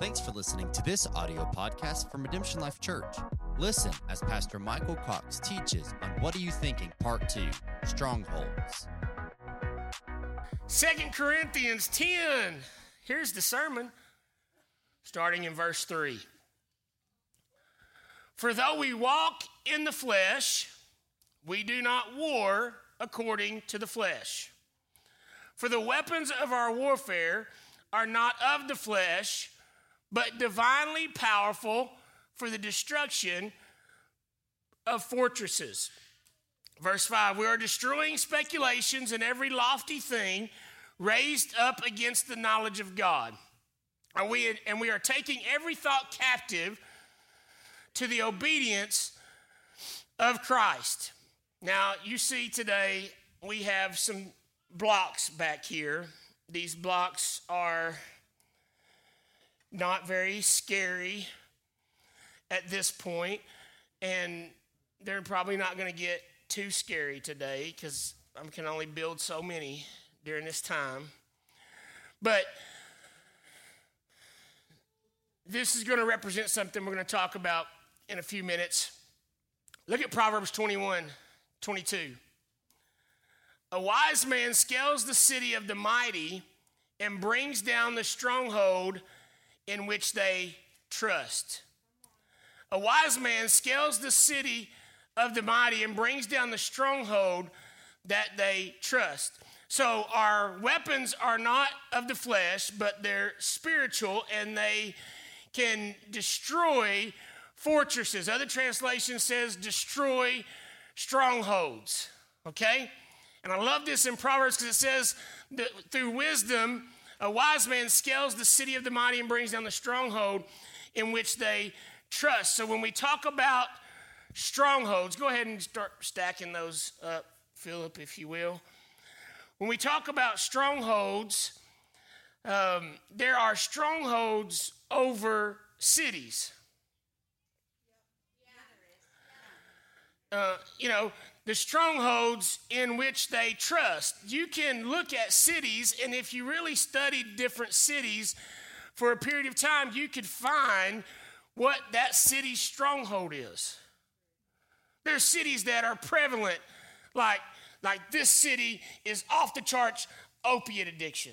Thanks for listening to this audio podcast from Redemption Life Church. Listen as Pastor Michael Cox teaches on What Are You Thinking Part 2 Strongholds. Second Corinthians 10. Here's the sermon, starting in verse 3. For though we walk in the flesh, we do not war according to the flesh. For the weapons of our warfare are not of the flesh, but divinely powerful for the destruction of fortresses. Verse 5 We are destroying speculations and every lofty thing raised up against the knowledge of God. And we, and we are taking every thought captive to the obedience of Christ. Now, you see today we have some blocks back here. These blocks are not very scary at this point, and they're probably not going to get too scary today because I can only build so many during this time. But this is going to represent something we're going to talk about in a few minutes. Look at Proverbs 21 22. A wise man scales the city of the mighty and brings down the stronghold in which they trust. A wise man scales the city of the mighty and brings down the stronghold that they trust. So our weapons are not of the flesh, but they're spiritual and they can destroy fortresses. Other translation says destroy strongholds. Okay? And I love this in Proverbs because it says that through wisdom, a wise man scales the city of the mighty and brings down the stronghold in which they trust. So when we talk about strongholds, go ahead and start stacking those up, Philip, if you will. When we talk about strongholds, um, there are strongholds over cities. Uh, you know, the strongholds in which they trust. You can look at cities, and if you really studied different cities for a period of time, you could find what that city's stronghold is. There's cities that are prevalent, like, like this city is off the charts opiate addiction,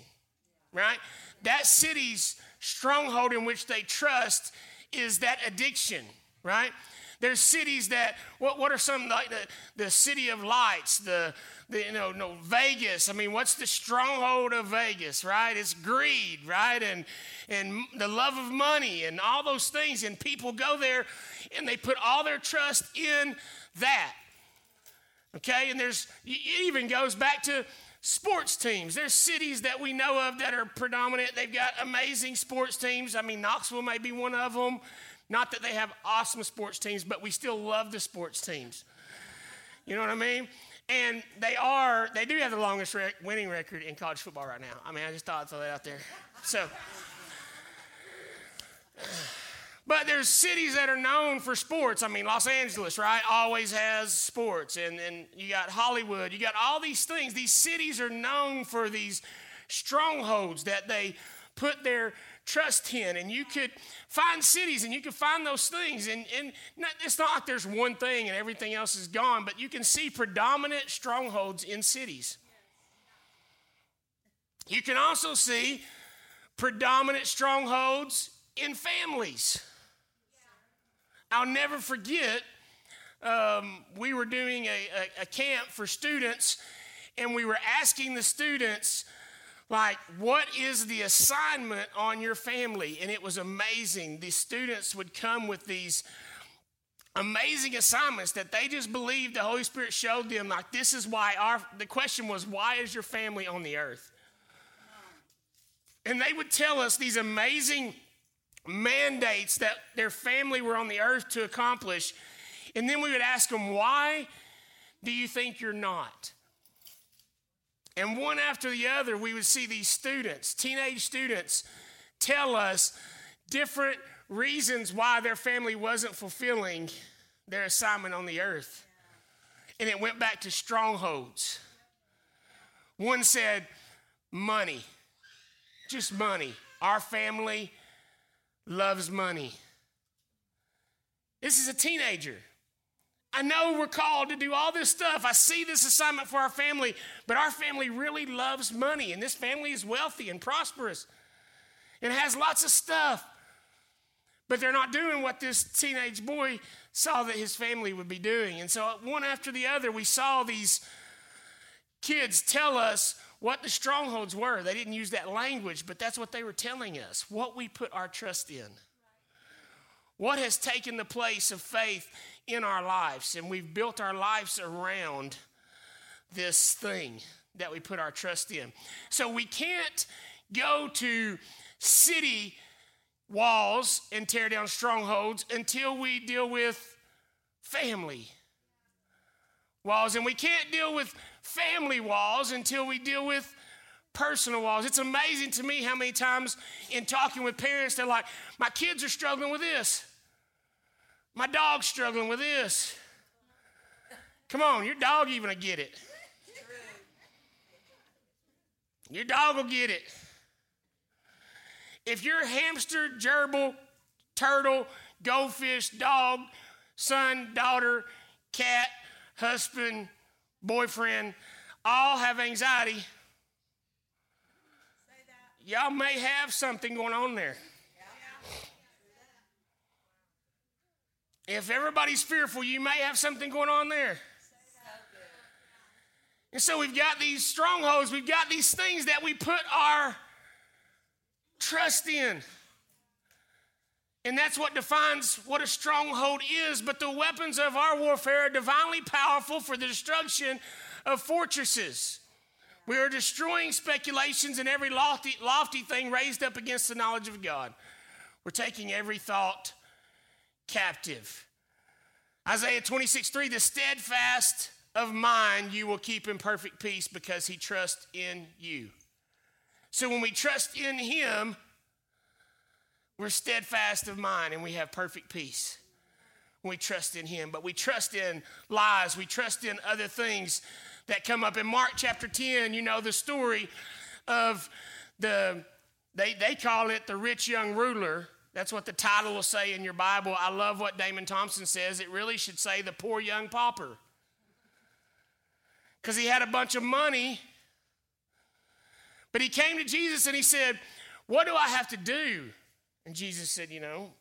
right? That city's stronghold in which they trust is that addiction, right? There's cities that, what, what are some like the, the city of lights, the, the, you know, no, Vegas. I mean, what's the stronghold of Vegas, right? It's greed, right? And, and the love of money and all those things. And people go there and they put all their trust in that. Okay, and there's, it even goes back to sports teams. There's cities that we know of that are predominant. They've got amazing sports teams. I mean, Knoxville may be one of them. Not that they have awesome sports teams, but we still love the sports teams. You know what I mean? And they are, they do have the longest rec- winning record in college football right now. I mean, I just thought I'd throw that out there. So, but there's cities that are known for sports. I mean, Los Angeles, right, always has sports. And, and you got Hollywood, you got all these things. These cities are known for these strongholds that they put their trust in. And you could find cities and you could find those things. And, and not, it's not like there's one thing and everything else is gone, but you can see predominant strongholds in cities. You can also see predominant strongholds in families. I'll never forget, um, we were doing a, a, a camp for students, and we were asking the students, like, what is the assignment on your family? And it was amazing. The students would come with these amazing assignments that they just believed the Holy Spirit showed them. Like, this is why our, the question was, why is your family on the earth? And they would tell us these amazing mandates that their family were on the earth to accomplish. And then we would ask them, why do you think you're not? And one after the other, we would see these students, teenage students, tell us different reasons why their family wasn't fulfilling their assignment on the earth. And it went back to strongholds. One said, money, just money. Our family, loves money. This is a teenager. I know we're called to do all this stuff. I see this assignment for our family, but our family really loves money, and this family is wealthy and prosperous and has lots of stuff. But they're not doing what this teenage boy saw that his family would be doing. And so, one after the other, we saw these kids tell us what the strongholds were. They didn't use that language, but that's what they were telling us what we put our trust in. What has taken the place of faith in our lives? And we've built our lives around this thing that we put our trust in. So we can't go to city walls and tear down strongholds until we deal with family walls. And we can't deal with family walls until we deal with personal walls. It's amazing to me how many times in talking with parents, they're like, My kids are struggling with this. My dog's struggling with this. Come on, your dog even will get it. Your dog will get it. If your hamster, gerbil, turtle, goldfish, dog, son, daughter, cat, husband, boyfriend all have anxiety, y'all may have something going on there. If everybody's fearful, you may have something going on there. And so we've got these strongholds, we've got these things that we put our trust in. And that's what defines what a stronghold is. But the weapons of our warfare are divinely powerful for the destruction of fortresses. We are destroying speculations and every lofty, lofty thing raised up against the knowledge of God. We're taking every thought captive. Isaiah 26 3 the steadfast of mind you will keep in perfect peace because he trusts in you. So when we trust in Him, we're steadfast of mind and we have perfect peace. We trust in Him, but we trust in lies, we trust in other things that come up. In Mark chapter 10, you know the story of the, they, they call it the rich young ruler. That's what the title will say in your Bible. I love what Damon Thompson says. It really should say the poor young pauper. Because he had a bunch of money but he came to Jesus and he said, What do I have to do? And Jesus said, You know,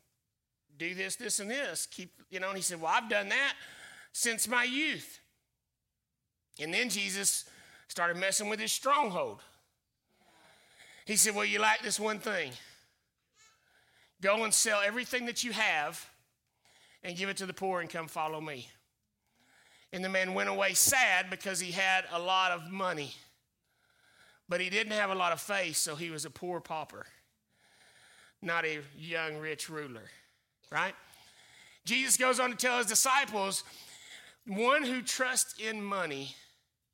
do this, this, and this. Keep, you know, and he said, Well, I've done that since my youth. And then Jesus started messing with his stronghold. He said, Well, you like this one thing. Go and sell everything that you have and give it to the poor and come follow me. And the man went away sad because he had a lot of money. But he didn't have a lot of faith, so he was a poor pauper, not a young rich ruler, right? Jesus goes on to tell his disciples one who trusts in money,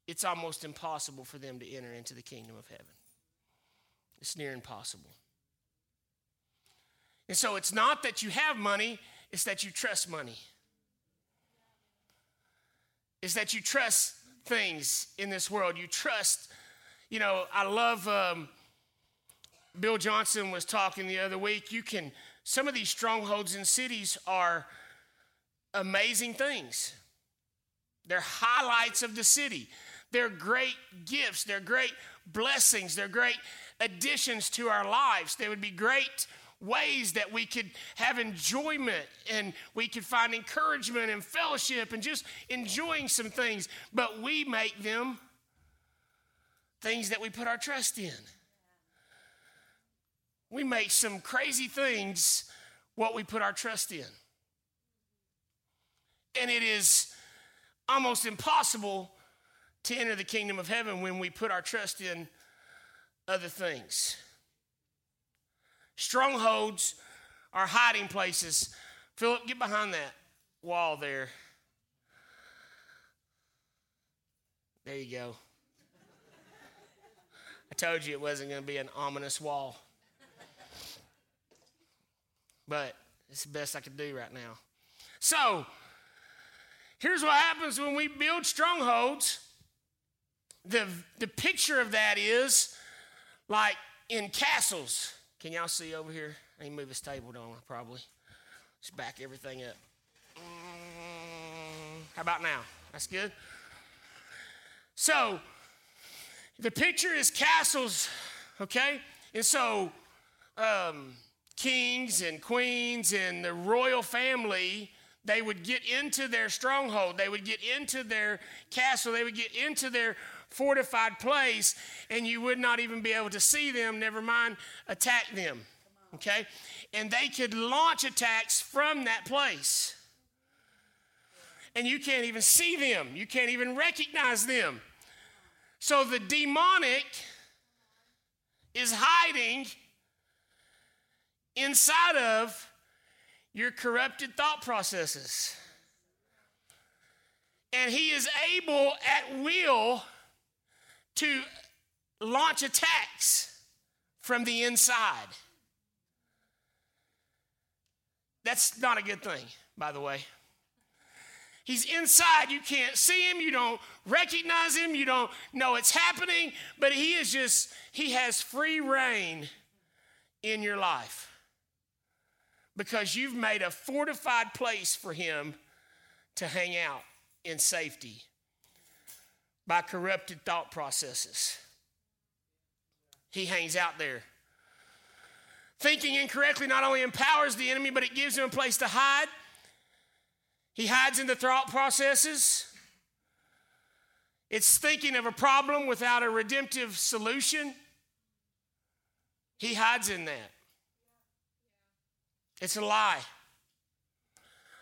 it's almost impossible for them to enter into the kingdom of heaven. It's near impossible. And so it's not that you have money, it's that you trust money. It's that you trust things in this world. You trust you know, I love um, Bill Johnson was talking the other week. You can, some of these strongholds in cities are amazing things. They're highlights of the city. They're great gifts. They're great blessings. They're great additions to our lives. They would be great ways that we could have enjoyment and we could find encouragement and fellowship and just enjoying some things. But we make them things that we put our trust in. We make some crazy things what we put our trust in. And it is almost impossible to enter the kingdom of heaven when we put our trust in other things. Strongholds are hiding places. Philip, get behind that wall there. There you go. I told you it wasn't going to be an ominous wall. But it's the best I could do right now. So, here's what happens when we build strongholds. The, the picture of that is like in castles. Can y'all see over here? I need to move table, don't Probably. Just back everything up. How about now? That's good. So, the picture is castles, okay? And so, um, kings and queens and the royal family, they would get into their stronghold, they would get into their castle, they would get into their fortified place, and you would not even be able to see them, never mind attack them. Okay? And they could launch attacks from that place. And you can't even see them, you can't even recognize them. So the demonic is hiding inside of your corrupted thought processes. And he is able at will to launch attacks from the inside. That's not a good thing, by the way. He's inside. You can't see him. You don't recognize him. You don't know it's happening. But he is just, he has free reign in your life because you've made a fortified place for him to hang out in safety by corrupted thought processes. He hangs out there. Thinking incorrectly not only empowers the enemy, but it gives him a place to hide. He hides in the thought processes. It's thinking of a problem without a redemptive solution. He hides in that. It's a lie.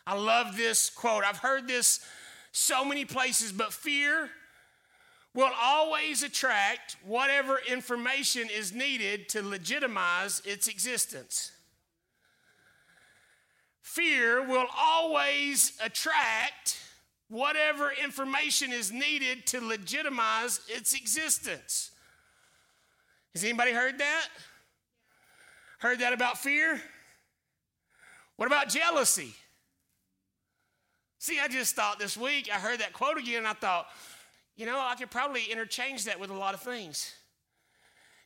I love this quote. I've heard this so many places, but fear will always attract whatever information is needed to legitimize its existence. Fear will always attract whatever information is needed to legitimize its existence. Has anybody heard that? Heard that about fear? What about jealousy? See, I just thought this week, I heard that quote again, and I thought, you know, I could probably interchange that with a lot of things.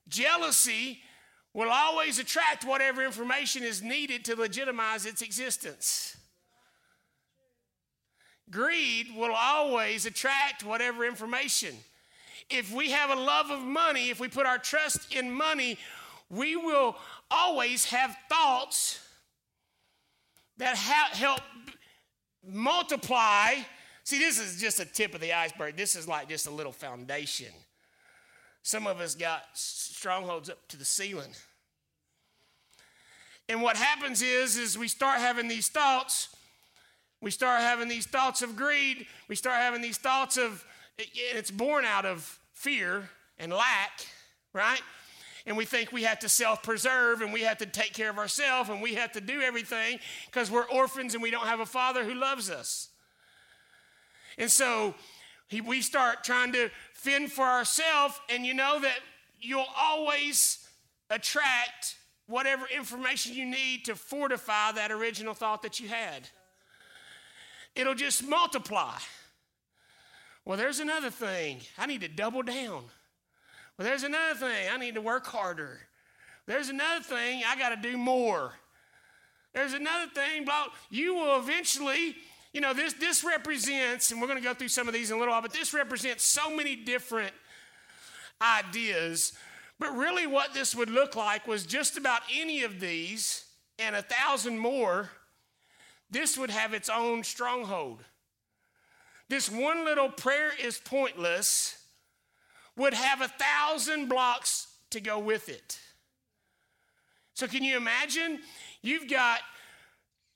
Jealousy will always attract whatever information is needed to legitimize its existence. Greed will always attract whatever information. If we have a love of money, if we put our trust in money, we will always have thoughts that ha- help multiply See, this is just a tip of the iceberg. This is like just a little foundation. Some of us got strongholds up to the ceiling. And what happens is, is we start having these thoughts. We start having these thoughts of greed. We start having these thoughts of, it's born out of fear and lack, right? And we think we have to self preserve and we have to take care of ourselves and we have to do everything because we're orphans and we don't have a father who loves us. And so he, we start trying to fend for ourselves, and you know that you'll always attract whatever information you need to fortify that original thought that you had. It'll just multiply. Well, there's another thing. I need to double down. Well, there's another thing. I need to work harder. There's another thing. I got to do more. There's another thing. Blah. You will eventually you know, this, this represents, and we're going to go through some of these in a little while, but this represents so many different ideas. But really, what this would look like was just about any of these and a thousand more, this would have its own stronghold. This one little prayer is pointless would have a thousand blocks to go with it. So, can you imagine? You've got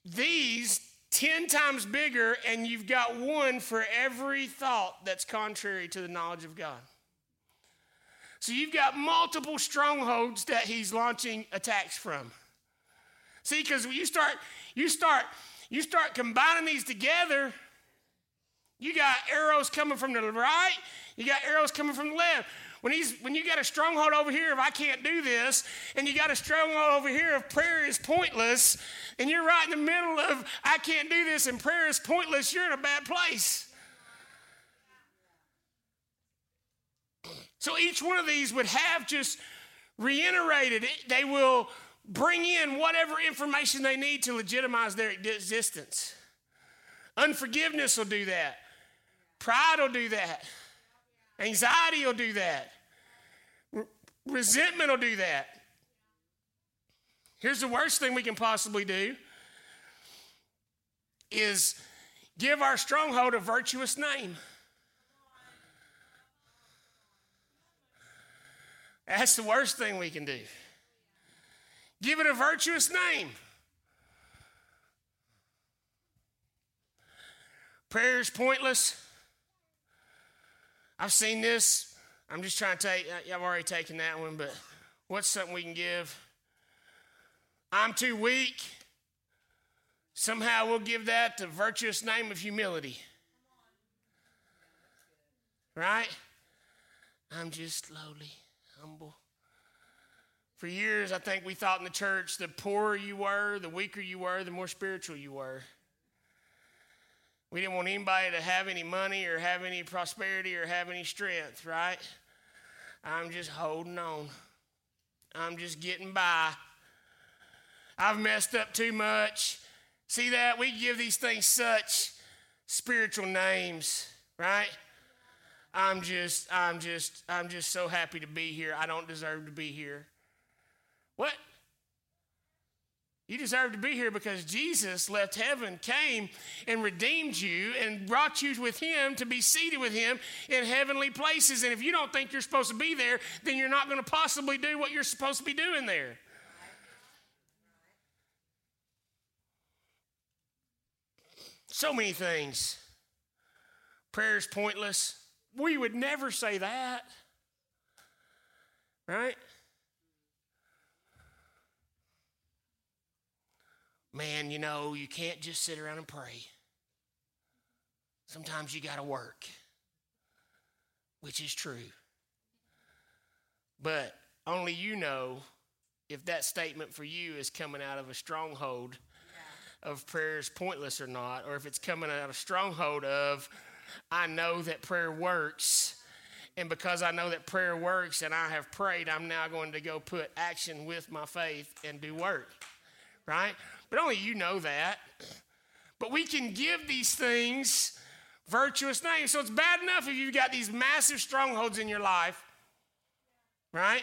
these 10 times bigger, and you've got one for every thought that's contrary to the knowledge of God. So you've got multiple strongholds that he's launching attacks from. See, because when you start, you start, you start combining these together, you got arrows coming from the right, you got arrows coming from the left. When, he's, when you got a stronghold over here of I can't do this, and you got a stronghold over here of prayer is pointless, and you're right in the middle of I can't do this and prayer is pointless, you're in a bad place. So each one of these would have just reiterated, it. they will bring in whatever information they need to legitimize their existence. Unforgiveness will do that. Pride will do that. Anxiety will do that. Resentment will do that. Here's the worst thing we can possibly do is give our stronghold a virtuous name. That's the worst thing we can do. Give it a virtuous name. Prayer is pointless. I've seen this. I'm just trying to take, uh, I've already taken that one, but what's something we can give? I'm too weak. Somehow we'll give that the virtuous name of humility. Right? I'm just lowly, humble. For years, I think we thought in the church the poorer you were, the weaker you were, the more spiritual you were. We didn't want anybody to have any money or have any prosperity or have any strength, right? I'm just holding on. I'm just getting by. I've messed up too much. See that? We give these things such spiritual names, right? I'm just, I'm just, I'm just so happy to be here. I don't deserve to be here. What? You deserve to be here because Jesus left heaven, came and redeemed you and brought you with him to be seated with him in heavenly places. And if you don't think you're supposed to be there, then you're not going to possibly do what you're supposed to be doing there. So many things. Prayer is pointless. We would never say that. Right? Man, you know, you can't just sit around and pray. Sometimes you got to work, which is true. But only you know if that statement for you is coming out of a stronghold of prayer is pointless or not, or if it's coming out of a stronghold of, I know that prayer works. And because I know that prayer works and I have prayed, I'm now going to go put action with my faith and do work. Right? But only you know that. But we can give these things virtuous names. So it's bad enough if you've got these massive strongholds in your life, right?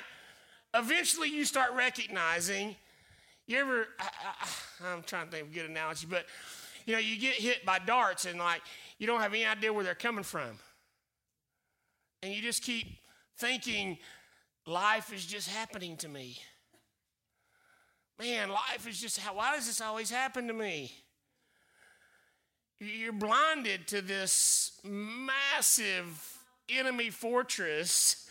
Eventually you start recognizing. You ever, I, am trying to think of a good analogy, but you know, you get hit by darts and like you don't have any idea where they're coming from. And you just keep thinking, life is just happening to me man, life is just, how, why does this always happen to me? You're blinded to this massive enemy fortress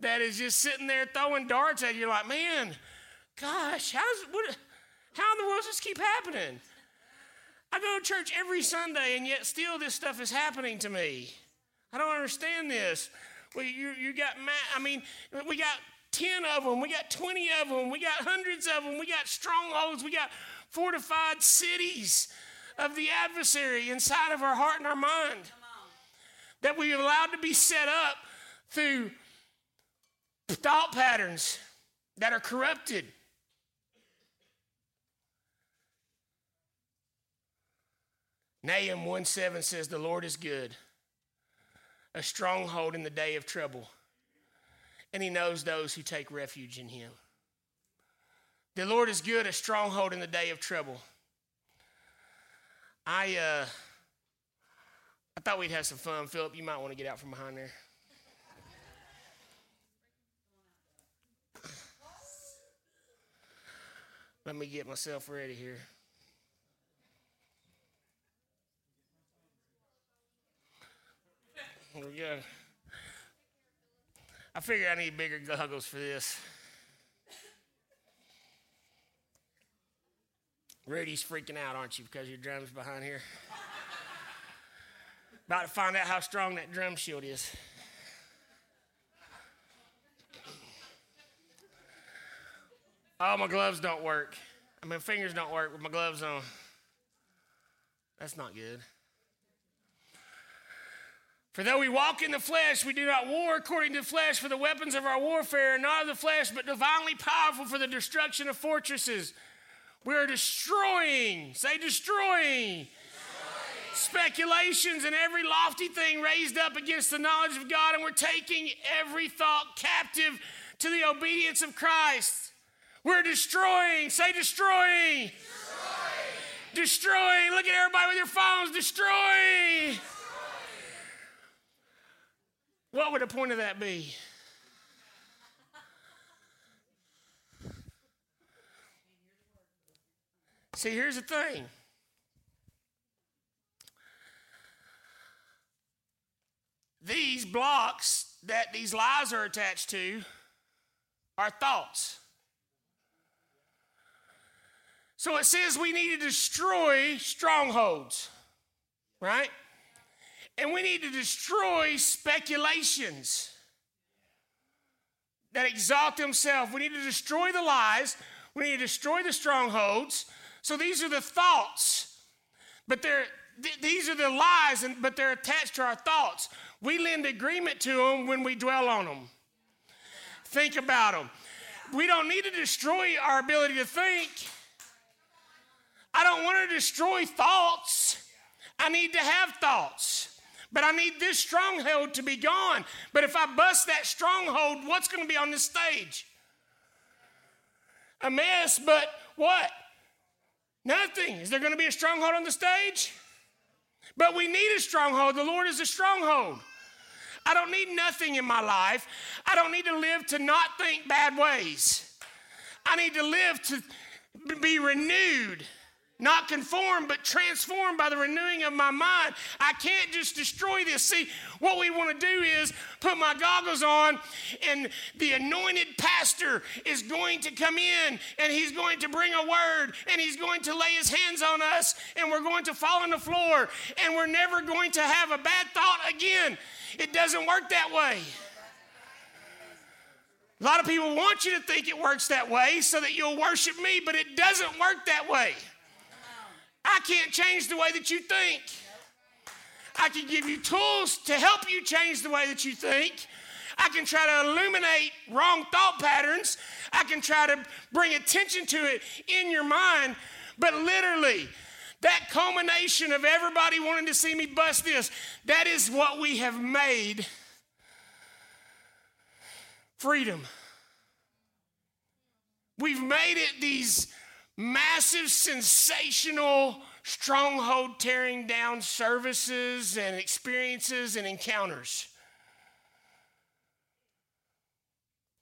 that is just sitting there throwing darts at you. You're like, man, gosh, how's, what, how in the world does this keep happening? I go to church every Sunday, and yet still this stuff is happening to me. I don't understand this. Well, you, you got, I mean, we got 10 of them, we got 20 of them, we got hundreds of them, we got strongholds, we got fortified cities of the adversary inside of our heart and our mind that we allowed to be set up through thought patterns that are corrupted. Nahum 1 7 says, The Lord is good, a stronghold in the day of trouble and he knows those who take refuge in him. The Lord is good, a stronghold in the day of trouble. I uh, I thought we'd have some fun. Philip, you might want to get out from behind there. Let me get myself ready here. There we go. I figure I need bigger goggles for this. Rudy's freaking out, aren't you, because your drum's behind here? About to find out how strong that drum shield is. Oh, my gloves don't work. I mean, fingers don't work with my gloves on. That's not good. For though we walk in the flesh, we do not war according to the flesh, for the weapons of our warfare are not of the flesh, but divinely powerful for the destruction of fortresses. We are destroying, say destroying, destroying, speculations and every lofty thing raised up against the knowledge of God, and we're taking every thought captive to the obedience of Christ. We're destroying, say destroying, destroying. destroying. Look at everybody with your phones, destroying. What would the point of that be? See, here's the thing. These blocks that these lies are attached to are thoughts. So it says we need to destroy strongholds, right? And we need to destroy speculations that exalt themselves. We need to destroy the lies. We need to destroy the strongholds. So these are the thoughts, but they're th- these are the lies, and, but they're attached to our thoughts. We lend agreement to them when we dwell on them. Think about them. We don't need to destroy our ability to think. I don't want to destroy thoughts. I need to have thoughts. But I need this stronghold to be gone. But if I bust that stronghold, what's going to be on this stage? A mess, but what? Nothing. Is there going to be a stronghold on the stage? But we need a stronghold. The Lord is a stronghold. I don't need nothing in my life. I don't need to live to not think bad ways. I need to live to be renewed not conformed, but transformed by the renewing of my mind. I can't just destroy this. See, what we want to do is put my goggles on, and the anointed pastor is going to come in, and he's going to bring a word, and he's going to lay his hands on us, and we're going to fall on the floor, and we're never going to have a bad thought again. It doesn't work that way. A lot of people want you to think it works that way so that you'll worship me, but it doesn't work that way. I can't change the way that you think. I can give you tools to help you change the way that you think. I can try to illuminate wrong thought patterns. I can try to bring attention to it in your mind. But literally, that culmination of everybody wanting to see me bust this, that is what we have made freedom. We've made it these massive, sensational, stronghold tearing down services and experiences and encounters.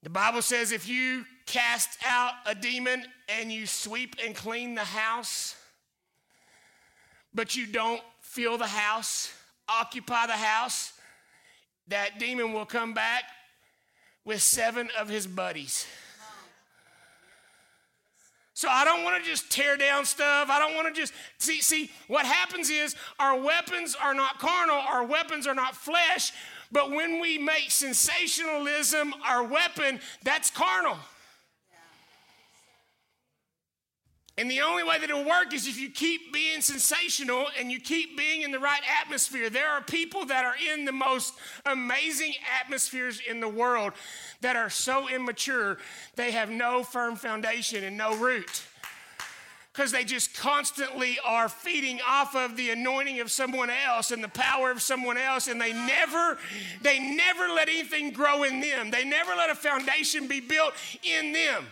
The Bible says if you cast out a demon and you sweep and clean the house, but you don't fill the house, occupy the house, that demon will come back with seven of his buddies. So I don't want to just tear down stuff. I don't want to just see see what happens is our weapons are not carnal, our weapons are not flesh, but when we make sensationalism our weapon, that's carnal. And the only way that it'll work is if you keep being sensational and you keep being in the right atmosphere. There are people that are in the most amazing atmospheres in the world that are so immature, they have no firm foundation and no root. Because they just constantly are feeding off of the anointing of someone else and the power of someone else, and they never, they never let anything grow in them. They never let a foundation be built in them.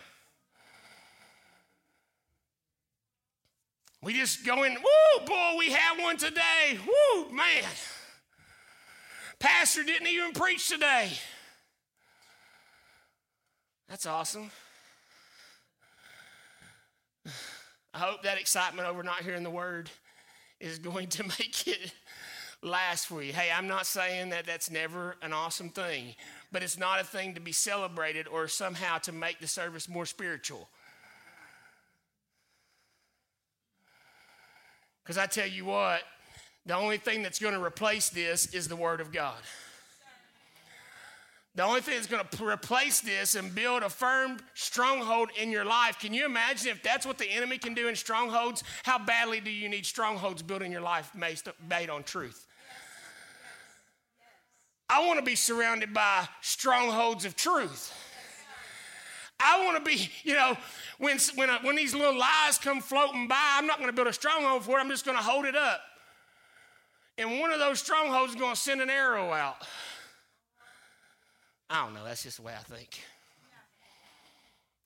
We just go in, woo, boy, we have one today. Woo, man. Pastor didn't even preach today. That's awesome. I hope that excitement over not hearing the word is going to make it last for you. Hey, I'm not saying that that's never an awesome thing, but it's not a thing to be celebrated or somehow to make the service more spiritual. Because I tell you what, the only thing that's going to replace this is the Word of God. The only thing that's going to replace this and build a firm stronghold in your life. Can you imagine if that's what the enemy can do in strongholds? How badly do you need strongholds built in your life based, on truth? I want to be surrounded by strongholds of truth. I want to be, you know, when, when, uh, when these little lies come floating by, I'm not going to build a stronghold for it. I'm just going to hold it up. And one of those strongholds is going to send an arrow out. I don't know. That's just the way I think.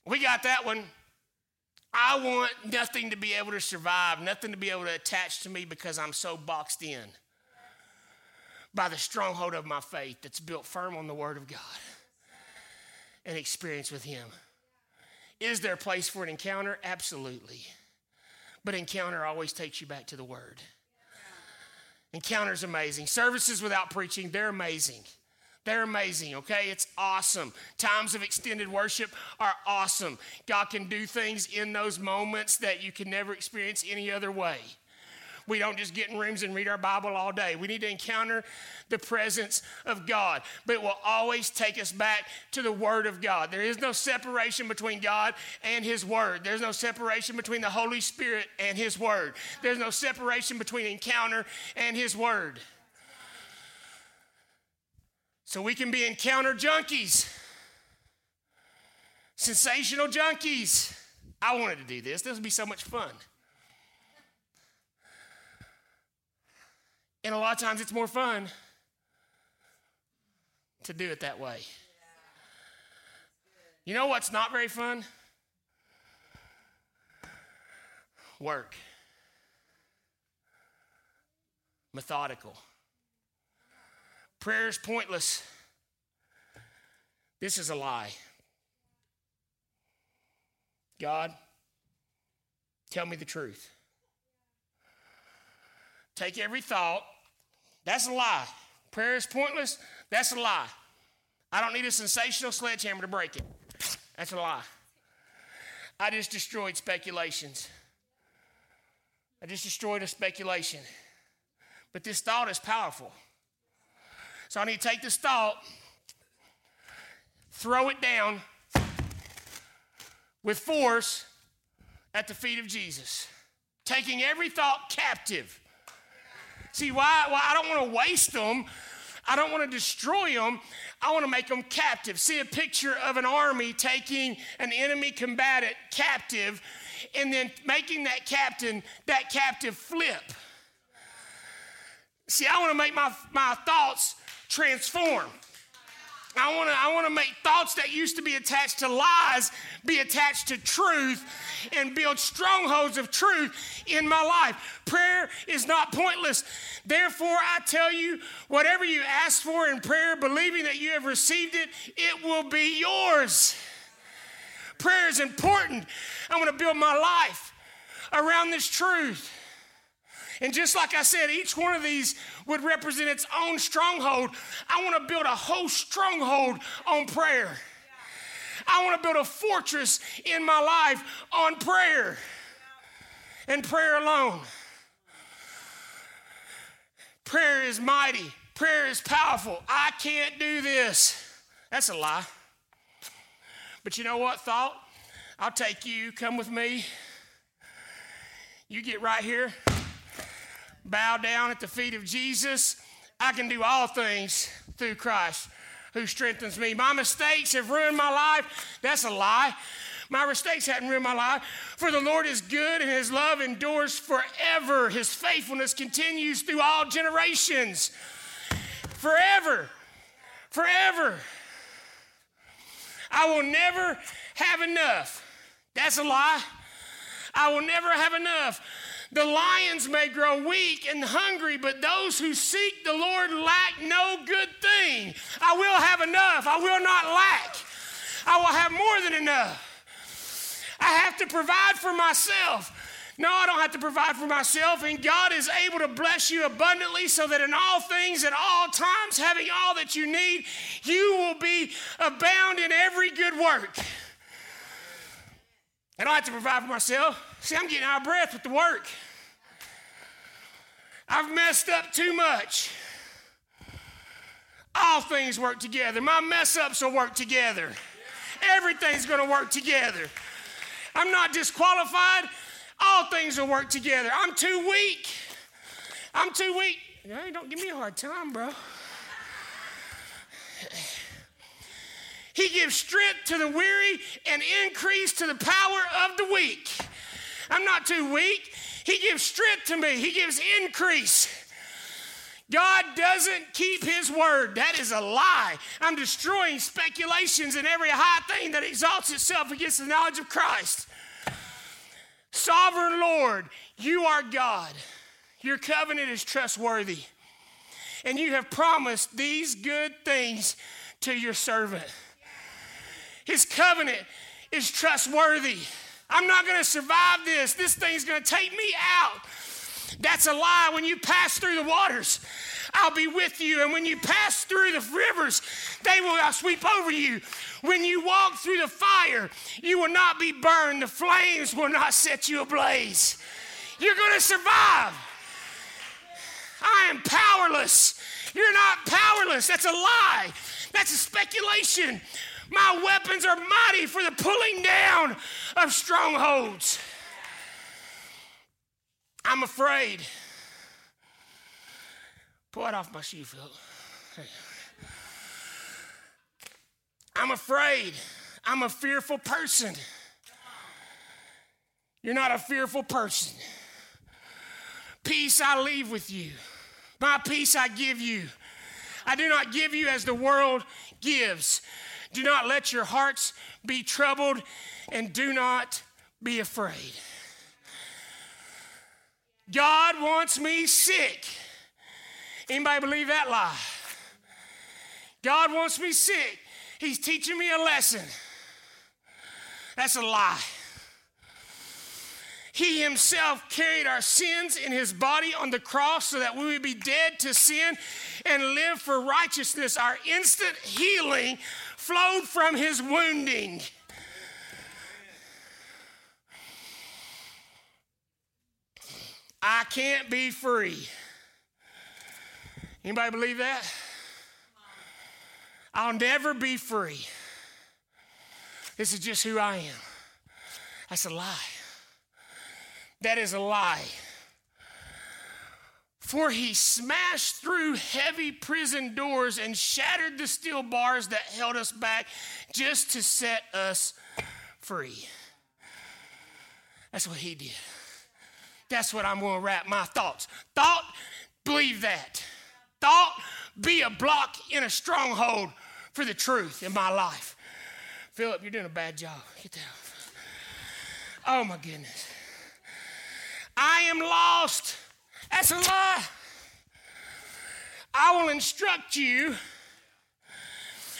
We got that one. I want nothing to be able to survive, nothing to be able to attach to me because I'm so boxed in by the stronghold of my faith that's built firm on the Word of God and experience with Him. Is there a place for an encounter? Absolutely. But encounter always takes you back to the Word. Encounter's amazing. Services without preaching, they're amazing. They're amazing, okay? It's awesome. Times of extended worship are awesome. God can do things in those moments that you can never experience any other way. We don't just get in rooms and read our Bible all day. We need to encounter the presence of God. But it will always take us back to the Word of God. There is no separation between God and His Word. There's no separation between the Holy Spirit and His Word. There's no separation between encounter and His Word. So we can be encounter junkies, sensational junkies. I wanted to do this. This would be so much fun. And a lot of times it's more fun to do it that way. You know what's not very fun? Work. Methodical. Prayer is pointless. This is a lie. God, tell me the truth. Take every thought. That's a lie. Prayer is pointless. That's a lie. I don't need a sensational sledgehammer to break it. That's a lie. I just destroyed speculations. I just destroyed a speculation. But this thought is powerful. So I need to take this thought, throw it down with force at the feet of Jesus, taking every thought captive. See, why, why I don't want to waste them. I don't want to destroy them. I want to make them captive. See a picture of an army taking an enemy combatant captive and then making that captain, that captive flip. See, I want to make my, my thoughts transform. I want to I want to make thoughts that used to be attached to lies be attached to truth and build strongholds of truth in my life. Prayer is not pointless. Therefore, I tell you, whatever you ask for in prayer, believing that you have received it, it will be yours. Prayer is important. I'm going to build my life around this truth. And just like I said, each one of these would represent its own stronghold. I want to build a whole stronghold on prayer. I want to build a fortress in my life on prayer and prayer alone. Prayer is mighty, prayer is powerful. I can't do this. That's a lie. But you know what, thought? I'll take you, come with me. You get right here bow down at the feet of Jesus. I can do all things through Christ who strengthens me. My mistakes have ruined my life. That's a lie. My mistakes hadn't ruined my life. For the Lord is good and his love endures forever. His faithfulness continues through all generations. Forever. Forever. I will never have enough. That's a lie. I will never have enough. The lions may grow weak and hungry, but those who seek the Lord lack no good thing. I will have enough. I will not lack. I will have more than enough. I have to provide for myself. No, I don't have to provide for myself, and God is able to bless you abundantly so that in all things, at all times, having all that you need, you will be abound in every good work. I don't have to provide for myself. See, I'm getting out of breath with the work. I've messed up too much. All things work together. My mess ups will work together. Everything's going to work together. I'm not disqualified. All things will work together. I'm too weak. I'm too weak. Hey, don't give me a hard time, bro. He gives strength to the weary and increase to the power of the weak. I'm not too weak. He gives strength to me, He gives increase. God doesn't keep his word. That is a lie. I'm destroying speculations and every high thing that exalts itself against the knowledge of Christ. Sovereign Lord, you are God. Your covenant is trustworthy. And you have promised these good things to your servant. His covenant is trustworthy. I'm not going to survive this. This thing's going to take me out. That's a lie. When you pass through the waters, I'll be with you. And when you pass through the rivers, they will sweep over you. When you walk through the fire, you will not be burned. The flames will not set you ablaze. You're going to survive. I am powerless. You're not powerless. That's a lie. That's a speculation. My weapons are mighty for the pulling down of strongholds. I'm afraid. Pull it off my shoe, Philip. I'm afraid. I'm a fearful person. You're not a fearful person. Peace I leave with you. My peace I give you. I do not give you as the world gives. Do not let your hearts be troubled and do not be afraid. God wants me sick. Anybody believe that lie? God wants me sick. He's teaching me a lesson. That's a lie. He himself carried our sins in his body on the cross so that we would be dead to sin and live for righteousness. Our instant healing flowed from his wounding. I can't be free. Anybody believe that? I'll never be free. This is just who I am. That's a lie. That is a lie. For he smashed through heavy prison doors and shattered the steel bars that held us back just to set us free. That's what he did. That's what I'm going to wrap my thoughts. Thought, believe that. Thought, be a block in a stronghold for the truth in my life. Philip, you're doing a bad job. Get down. Oh my goodness. I am lost. That's a lie. I will instruct you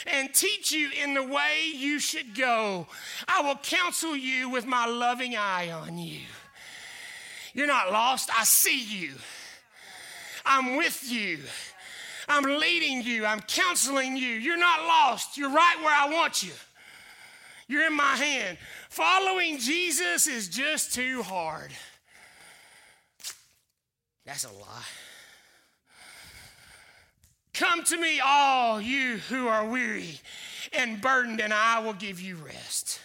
and teach you in the way you should go. I will counsel you with my loving eye on you. You're not lost. I see you. I'm with you. I'm leading you. I'm counseling you. You're not lost. You're right where I want you. You're in my hand. Following Jesus is just too hard. That's a lie. Come to me, all you who are weary and burdened, and I will give you rest.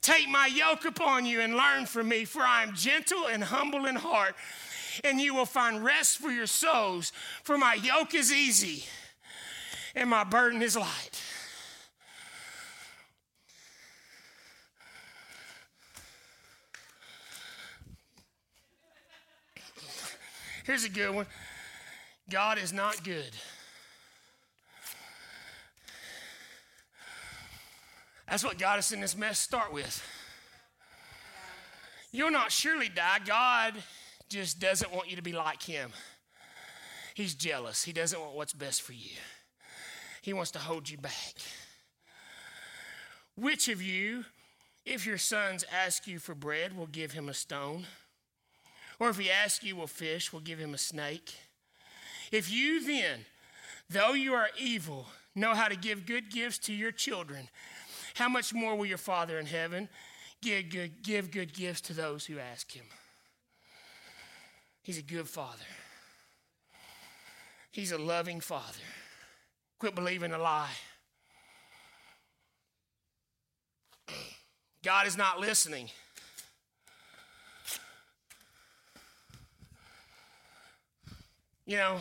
Take my yoke upon you and learn from me, for I am gentle and humble in heart, and you will find rest for your souls. For my yoke is easy and my burden is light. Here's a good one God is not good. That's what got us in this mess start with. You'll not surely die. God just doesn't want you to be like Him. He's jealous. He doesn't want what's best for you, He wants to hold you back. Which of you, if your sons ask you for bread, will give him a stone? Or if he asks you a fish, we'll give him a snake? If you then, though you are evil, know how to give good gifts to your children, how much more will your Father in heaven give good, give good gifts to those who ask him? He's a good Father. He's a loving Father. Quit believing a lie. God is not listening. You know,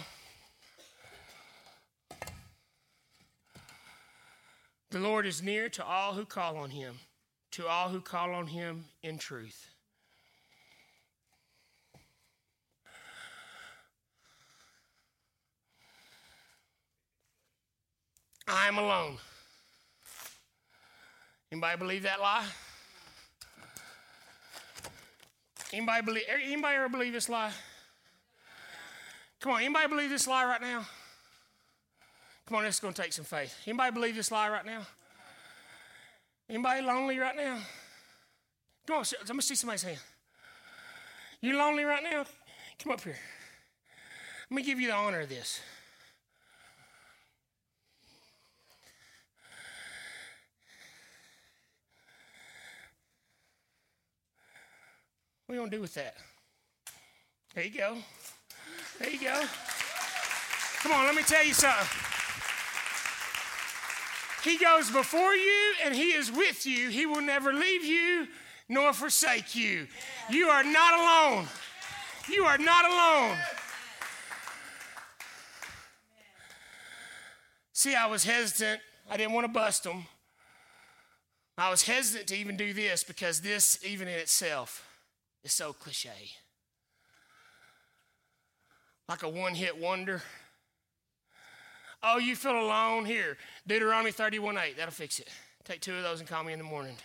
The Lord is near to all who call on him, to all who call on him in truth. I am alone. Anybody believe that lie? Anybody believe anybody ever believe this lie? Come on, anybody believe this lie right now? Come on, this is going to take some faith. Anybody believe this lie right now? Anybody lonely right now? Come on, let me see somebody's hand. You lonely right now? Come up here. Let me give you the honor of this. What are you going to do with that? There you go. There you go. Come on, let me tell you something. He goes before you and He is with you. He will never leave you nor forsake you. You are not alone. You are not alone. See, I was hesitant. I didn't want to bust them. I was hesitant to even do this because this, even in itself, is so cliche. Like a one hit wonder. Oh, you feel alone? Here, Deuteronomy 31 8. That'll fix it. Take two of those and call me in the morning.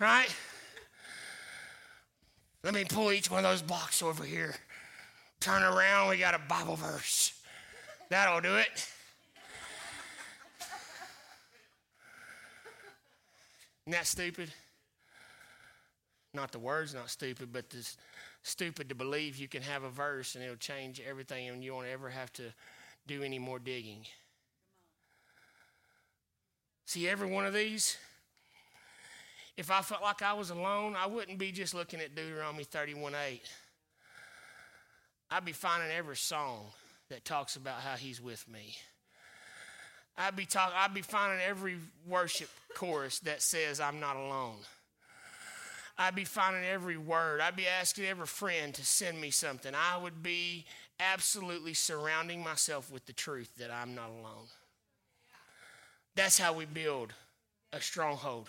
Right? Let me pull each one of those blocks over here. Turn around, we got a Bible verse. That'll do it. Isn't that stupid? Not the words, not stupid, but this stupid to believe you can have a verse and it'll change everything and you won't ever have to do any more digging. See, every one of these, if I felt like I was alone, I wouldn't be just looking at Deuteronomy 31 8. I'd be finding every song that talks about how he's with me. I'd be talk, I'd be finding every worship chorus that says I'm not alone. I'd be finding every word. I'd be asking every friend to send me something. I would be absolutely surrounding myself with the truth that I'm not alone. That's how we build a stronghold.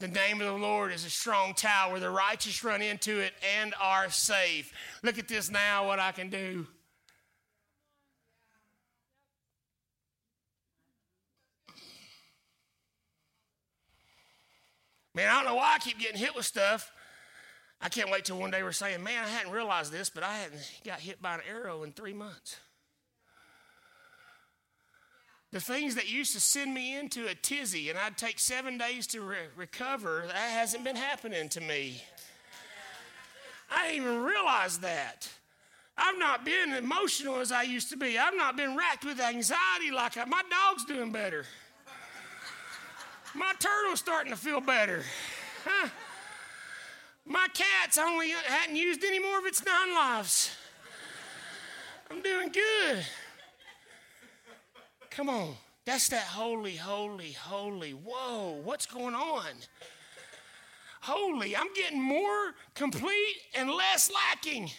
The name of the Lord is a strong tower. The righteous run into it and are safe. Look at this now, what I can do. Man, I don't know why I keep getting hit with stuff. I can't wait till one day we're saying, man, I hadn't realized this, but I hadn't got hit by an arrow in three months. The things that used to send me into a tizzy and I'd take seven days to re- recover, that hasn't been happening to me. I didn't even realize that. I've not been emotional as I used to be. I've not been racked with anxiety like I, my dog's doing better. My turtle's starting to feel better. Huh? My cat's only hadn't used any more of its nine lives. I'm doing good. Come on. That's that holy, holy, holy. Whoa, what's going on? Holy, I'm getting more complete and less lacking.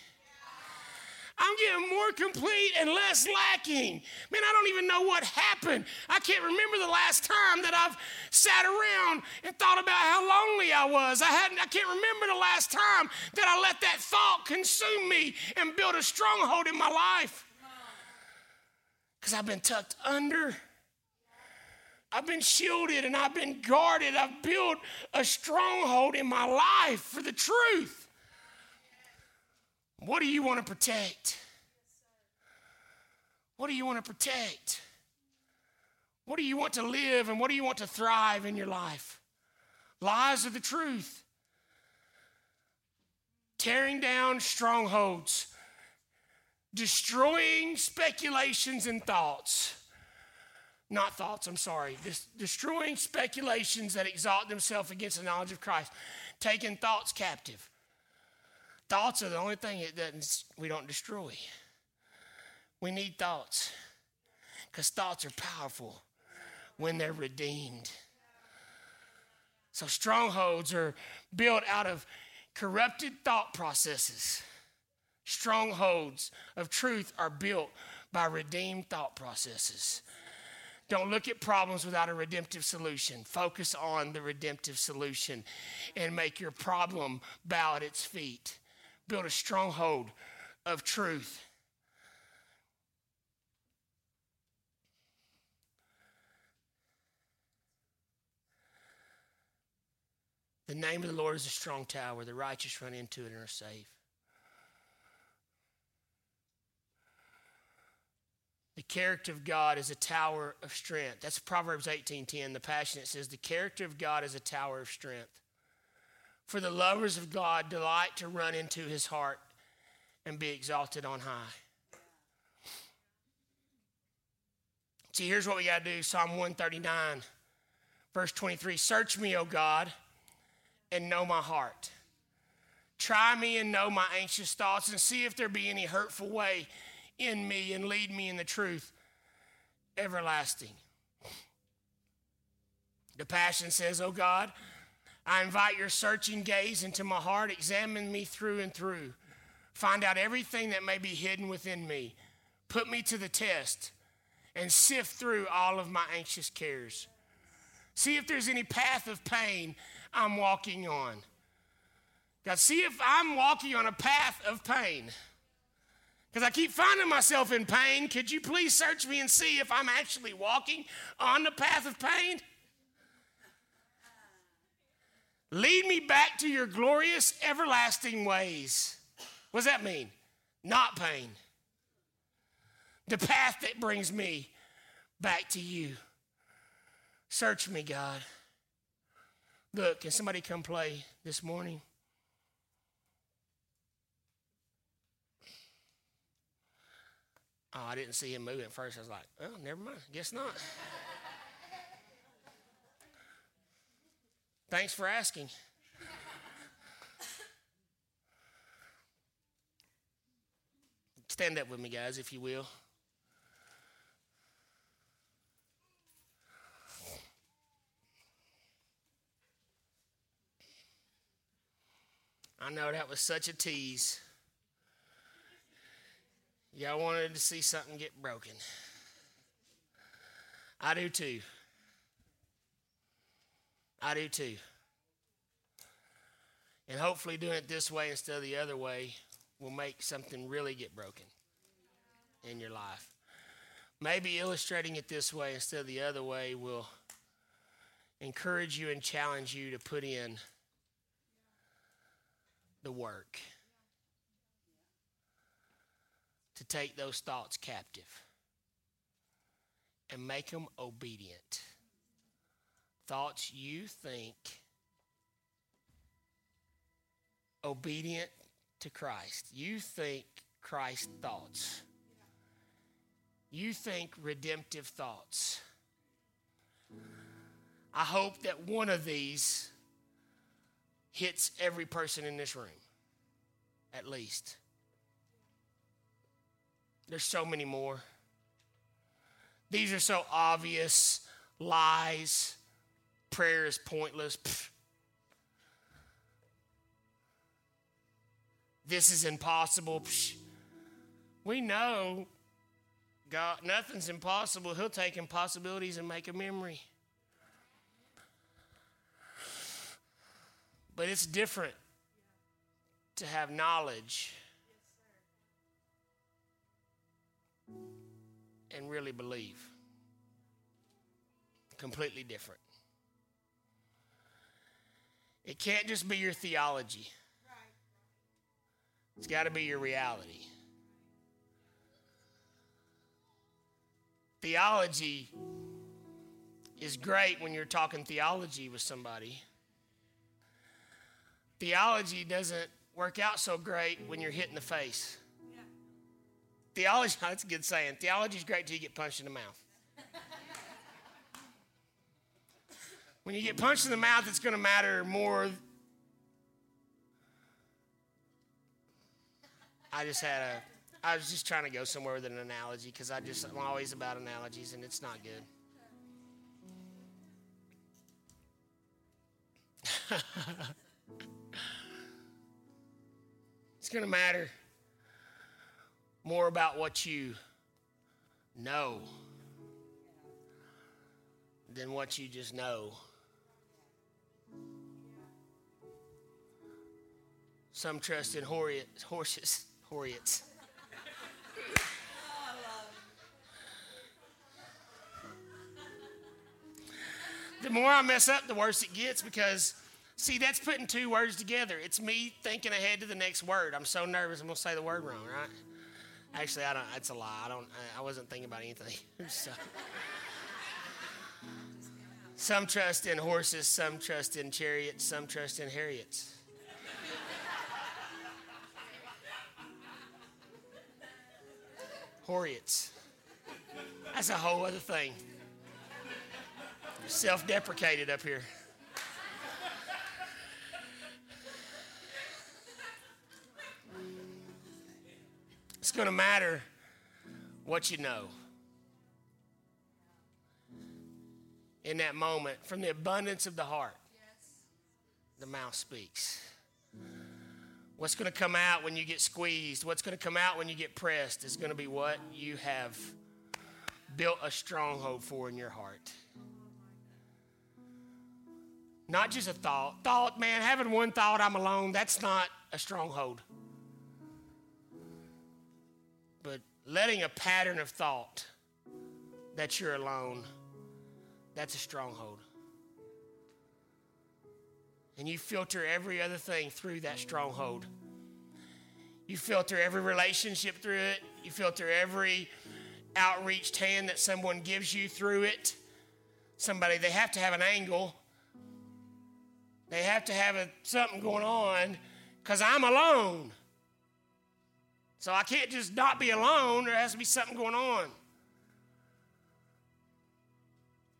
I'm getting more complete and less lacking. Man, I don't even know what happened. I can't remember the last time that I've sat around and thought about how lonely I was. I hadn't I can't remember the last time that I let that thought consume me and build a stronghold in my life. Cuz I've been tucked under. I've been shielded and I've been guarded. I've built a stronghold in my life for the truth. What do you want to protect? What do you want to protect? What do you want to live and what do you want to thrive in your life? Lies or the truth? Tearing down strongholds, destroying speculations and thoughts. Not thoughts, I'm sorry. destroying speculations that exalt themselves against the knowledge of Christ. Taking thoughts captive. Thoughts are the only thing that doesn't, we don't destroy. We need thoughts because thoughts are powerful when they're redeemed. So, strongholds are built out of corrupted thought processes. Strongholds of truth are built by redeemed thought processes. Don't look at problems without a redemptive solution. Focus on the redemptive solution and make your problem bow at its feet. Build a stronghold of truth. The name of the Lord is a strong tower. The righteous run into it and are safe. The character of God is a tower of strength. That's Proverbs 18:10. The Passion it says, "The character of God is a tower of strength. For the lovers of God delight to run into his heart and be exalted on high." See, here's what we got to do Psalm 139, verse 23 Search me, O God, and know my heart. Try me and know my anxious thoughts, and see if there be any hurtful way in me and lead me in the truth everlasting. The Passion says, Oh God, I invite your searching gaze into my heart. Examine me through and through. Find out everything that may be hidden within me. Put me to the test and sift through all of my anxious cares. See if there's any path of pain I'm walking on. God, see if I'm walking on a path of pain because I keep finding myself in pain. Could you please search me and see if I'm actually walking on the path of pain? Lead me back to your glorious, everlasting ways. What does that mean? Not pain. The path that brings me back to you. Search me, God. Look, can somebody come play this morning? Oh, I didn't see him moving at first. I was like, oh, never mind. Guess not. Thanks for asking. Stand up with me, guys, if you will. I know that was such a tease. Y'all wanted to see something get broken. I do too. I do too. And hopefully, doing it this way instead of the other way will make something really get broken in your life. Maybe illustrating it this way instead of the other way will encourage you and challenge you to put in the work to take those thoughts captive and make them obedient. Thoughts you think obedient to Christ. You think Christ thoughts. You think redemptive thoughts. I hope that one of these hits every person in this room, at least. There's so many more. These are so obvious lies. Prayer is pointless. Pfft. This is impossible. We know God, nothing's impossible. He'll take impossibilities and make a memory. But it's different to have knowledge and really believe. Completely different. It can't just be your theology, it's got to be your reality. Theology is great when you're talking theology with somebody. Theology doesn't work out so great when you're hit in the face. Theology, that's a good saying. Theology is great till you get punched in the mouth. When you get punched in the mouth, it's going to matter more. I just had a, I was just trying to go somewhere with an analogy because I just, I'm always about analogies and it's not good. it's going to matter more about what you know than what you just know. Some trust in horses, horses. the more I mess up, the worse it gets because, see, that's putting two words together. It's me thinking ahead to the next word. I'm so nervous I'm to say the word wrong, right? Actually, I don't. That's a lie. I don't. I wasn't thinking about anything. so. Some trust in horses, some trust in chariots, some trust in harriets. Horiots. That's a whole other thing. Self deprecated up here. It's going to matter what you know. In that moment, from the abundance of the heart, the mouth speaks. What's going to come out when you get squeezed, what's going to come out when you get pressed, is going to be what you have built a stronghold for in your heart. Not just a thought. Thought, man, having one thought, I'm alone, that's not a stronghold. But letting a pattern of thought that you're alone, that's a stronghold. And you filter every other thing through that stronghold. You filter every relationship through it. You filter every outreached hand that someone gives you through it. Somebody, they have to have an angle. They have to have a, something going on because I'm alone. So I can't just not be alone. There has to be something going on.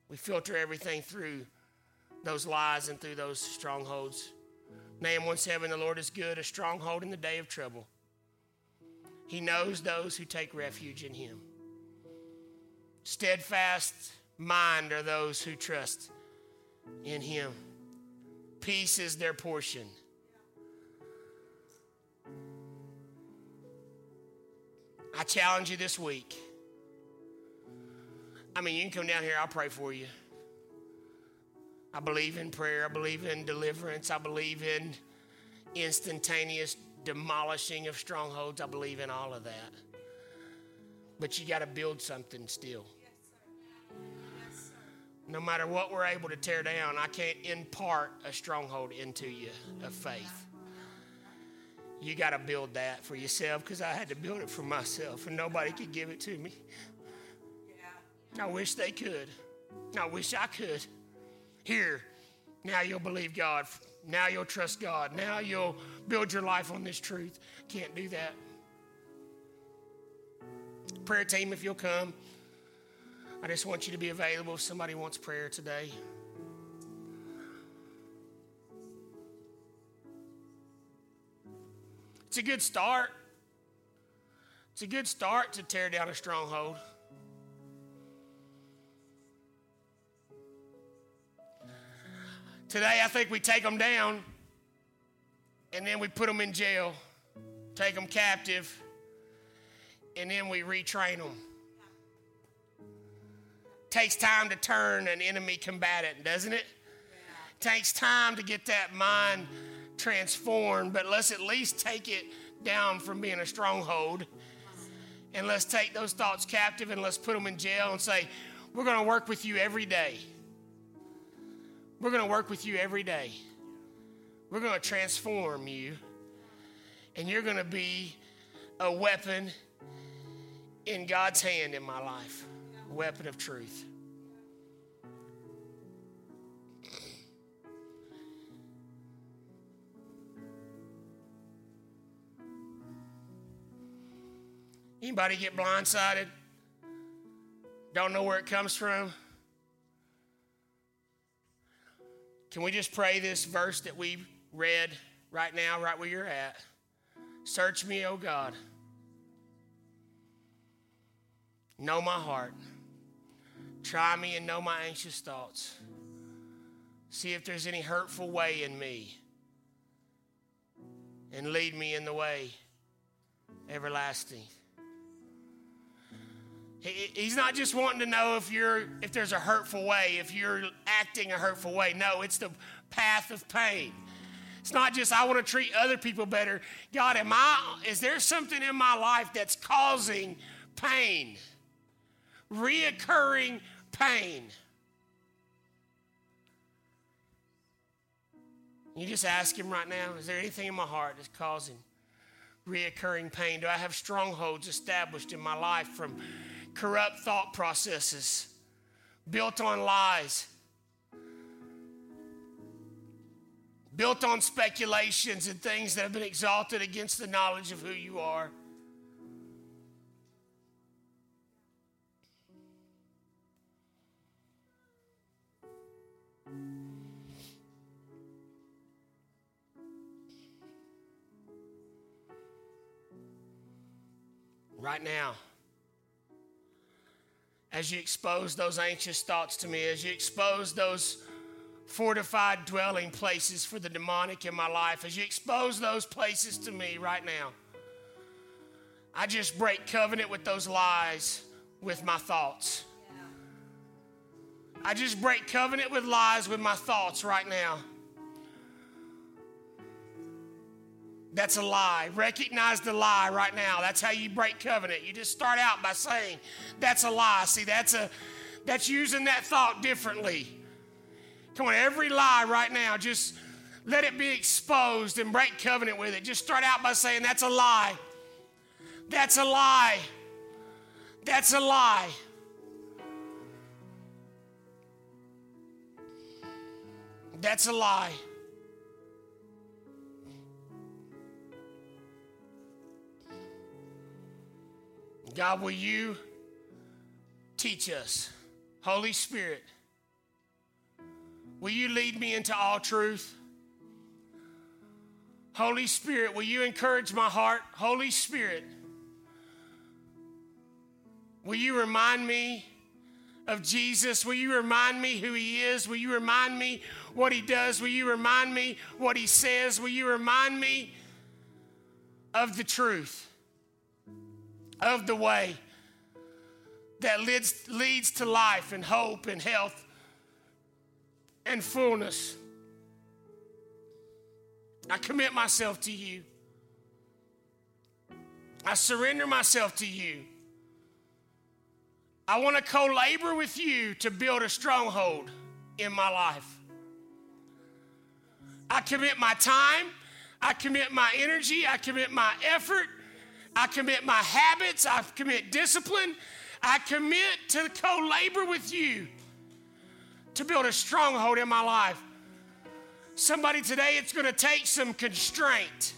We filter everything through those lies and through those strongholds. Nahum 1 7, the Lord is good, a stronghold in the day of trouble. He knows those who take refuge in him. Steadfast mind are those who trust in him. Peace is their portion. I challenge you this week. I mean, you can come down here, I'll pray for you. I believe in prayer. I believe in deliverance. I believe in instantaneous demolishing of strongholds. I believe in all of that. But you got to build something still. No matter what we're able to tear down, I can't impart a stronghold into you of faith. You got to build that for yourself because I had to build it for myself and nobody could give it to me. I wish they could. I wish I could. Here, now you'll believe God. Now you'll trust God. Now you'll build your life on this truth. Can't do that. Prayer team, if you'll come, I just want you to be available if somebody wants prayer today. It's a good start. It's a good start to tear down a stronghold. Today, I think we take them down and then we put them in jail, take them captive, and then we retrain them. Takes time to turn an enemy combatant, doesn't it? Takes time to get that mind transformed, but let's at least take it down from being a stronghold. And let's take those thoughts captive and let's put them in jail and say, We're going to work with you every day. We're going to work with you every day. We're going to transform you, and you're going to be a weapon in God's hand in my life, a weapon of truth. Anybody get blindsided? Don't know where it comes from? Can we just pray this verse that we read right now, right where you're at? Search me, O God. Know my heart. Try me and know my anxious thoughts. See if there's any hurtful way in me. And lead me in the way everlasting. He's not just wanting to know if you're if there's a hurtful way, if you're acting a hurtful way. No, it's the path of pain. It's not just I want to treat other people better. God, am I is there something in my life that's causing pain? Reoccurring pain. You just ask him right now, is there anything in my heart that's causing reoccurring pain? Do I have strongholds established in my life from corrupt thought processes built on lies, built on speculations and things that have been exalted against the knowledge of who you are. Right now as you expose those anxious thoughts to me, as you expose those fortified dwelling places for the demonic in my life, as you expose those places to me right now, I just break covenant with those lies with my thoughts. I just break covenant with lies with my thoughts right now. That's a lie. Recognize the lie right now. That's how you break covenant. You just start out by saying, that's a lie. See, that's a that's using that thought differently. Come on, every lie right now, just let it be exposed and break covenant with it. Just start out by saying, that's a lie. That's a lie. That's a lie. That's a lie. God, will you teach us? Holy Spirit, will you lead me into all truth? Holy Spirit, will you encourage my heart? Holy Spirit, will you remind me of Jesus? Will you remind me who he is? Will you remind me what he does? Will you remind me what he says? Will you remind me of the truth? Of the way that leads, leads to life and hope and health and fullness. I commit myself to you. I surrender myself to you. I want to co labor with you to build a stronghold in my life. I commit my time, I commit my energy, I commit my effort I commit my habits, I commit discipline, I commit to co labor with you to build a stronghold in my life. Somebody today, it's going to take some constraint.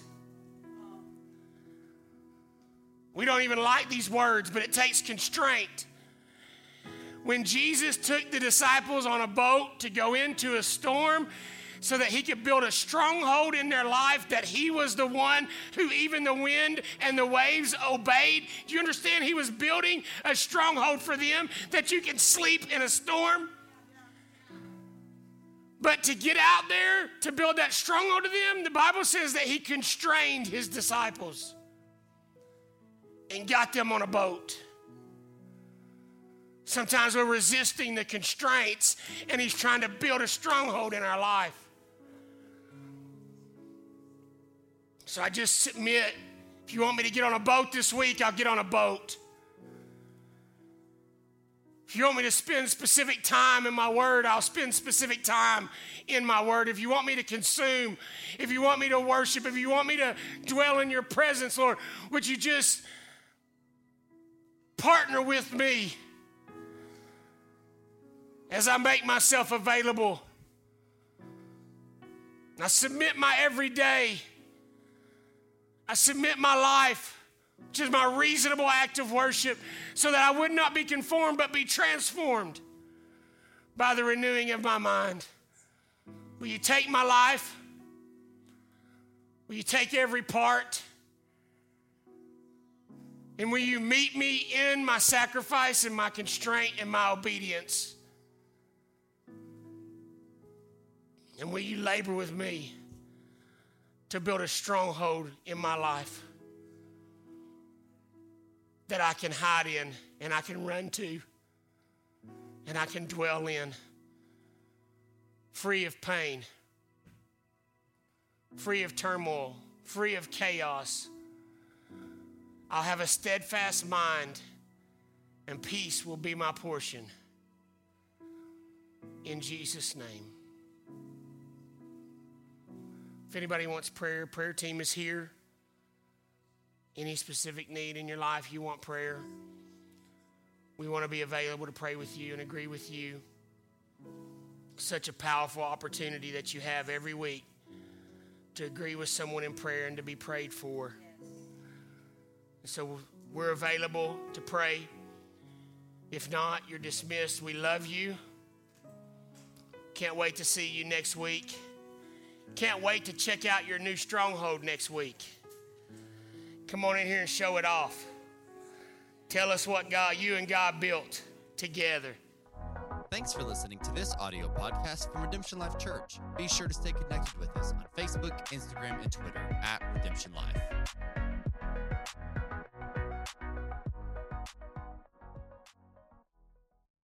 We don't even like these words, but it takes constraint. When Jesus took the disciples on a boat to go into a storm, so that he could build a stronghold in their life that he was the one who even the wind and the waves obeyed. Do you understand? He was building a stronghold for them that you can sleep in a storm. But to get out there to build that stronghold to them, the Bible says that he constrained his disciples and got them on a boat. Sometimes we're resisting the constraints and he's trying to build a stronghold in our life. So I just submit. If you want me to get on a boat this week, I'll get on a boat. If you want me to spend specific time in my word, I'll spend specific time in my word. If you want me to consume, if you want me to worship, if you want me to dwell in your presence, Lord, would you just partner with me as I make myself available? I submit my everyday I submit my life, which is my reasonable act of worship, so that I would not be conformed but be transformed by the renewing of my mind. Will you take my life? Will you take every part? And will you meet me in my sacrifice and my constraint and my obedience? And will you labor with me? To build a stronghold in my life. that I can hide in and I can run to and I can dwell in, free of pain, free of turmoil, free of chaos. I'll have a steadfast mind, and peace will be my portion. In Jesus' name. If anybody wants prayer, prayer team is here. Any specific need in your life you want prayer, we want to be available to pray with you and agree with you. Such a powerful opportunity that you have every week to agree with someone in prayer and to be prayed for. So we're available to pray. If not, you're dismissed. We love you. Can't wait to see you next week. Can't wait to check out your new stronghold next week. Come on in here and show it off. Tell us what God, you and God built together. Thanks for listening to this audio podcast from Redemption Life Church. Be sure to stay connected with us on Facebook, Instagram, and Twitter at Redemption Life.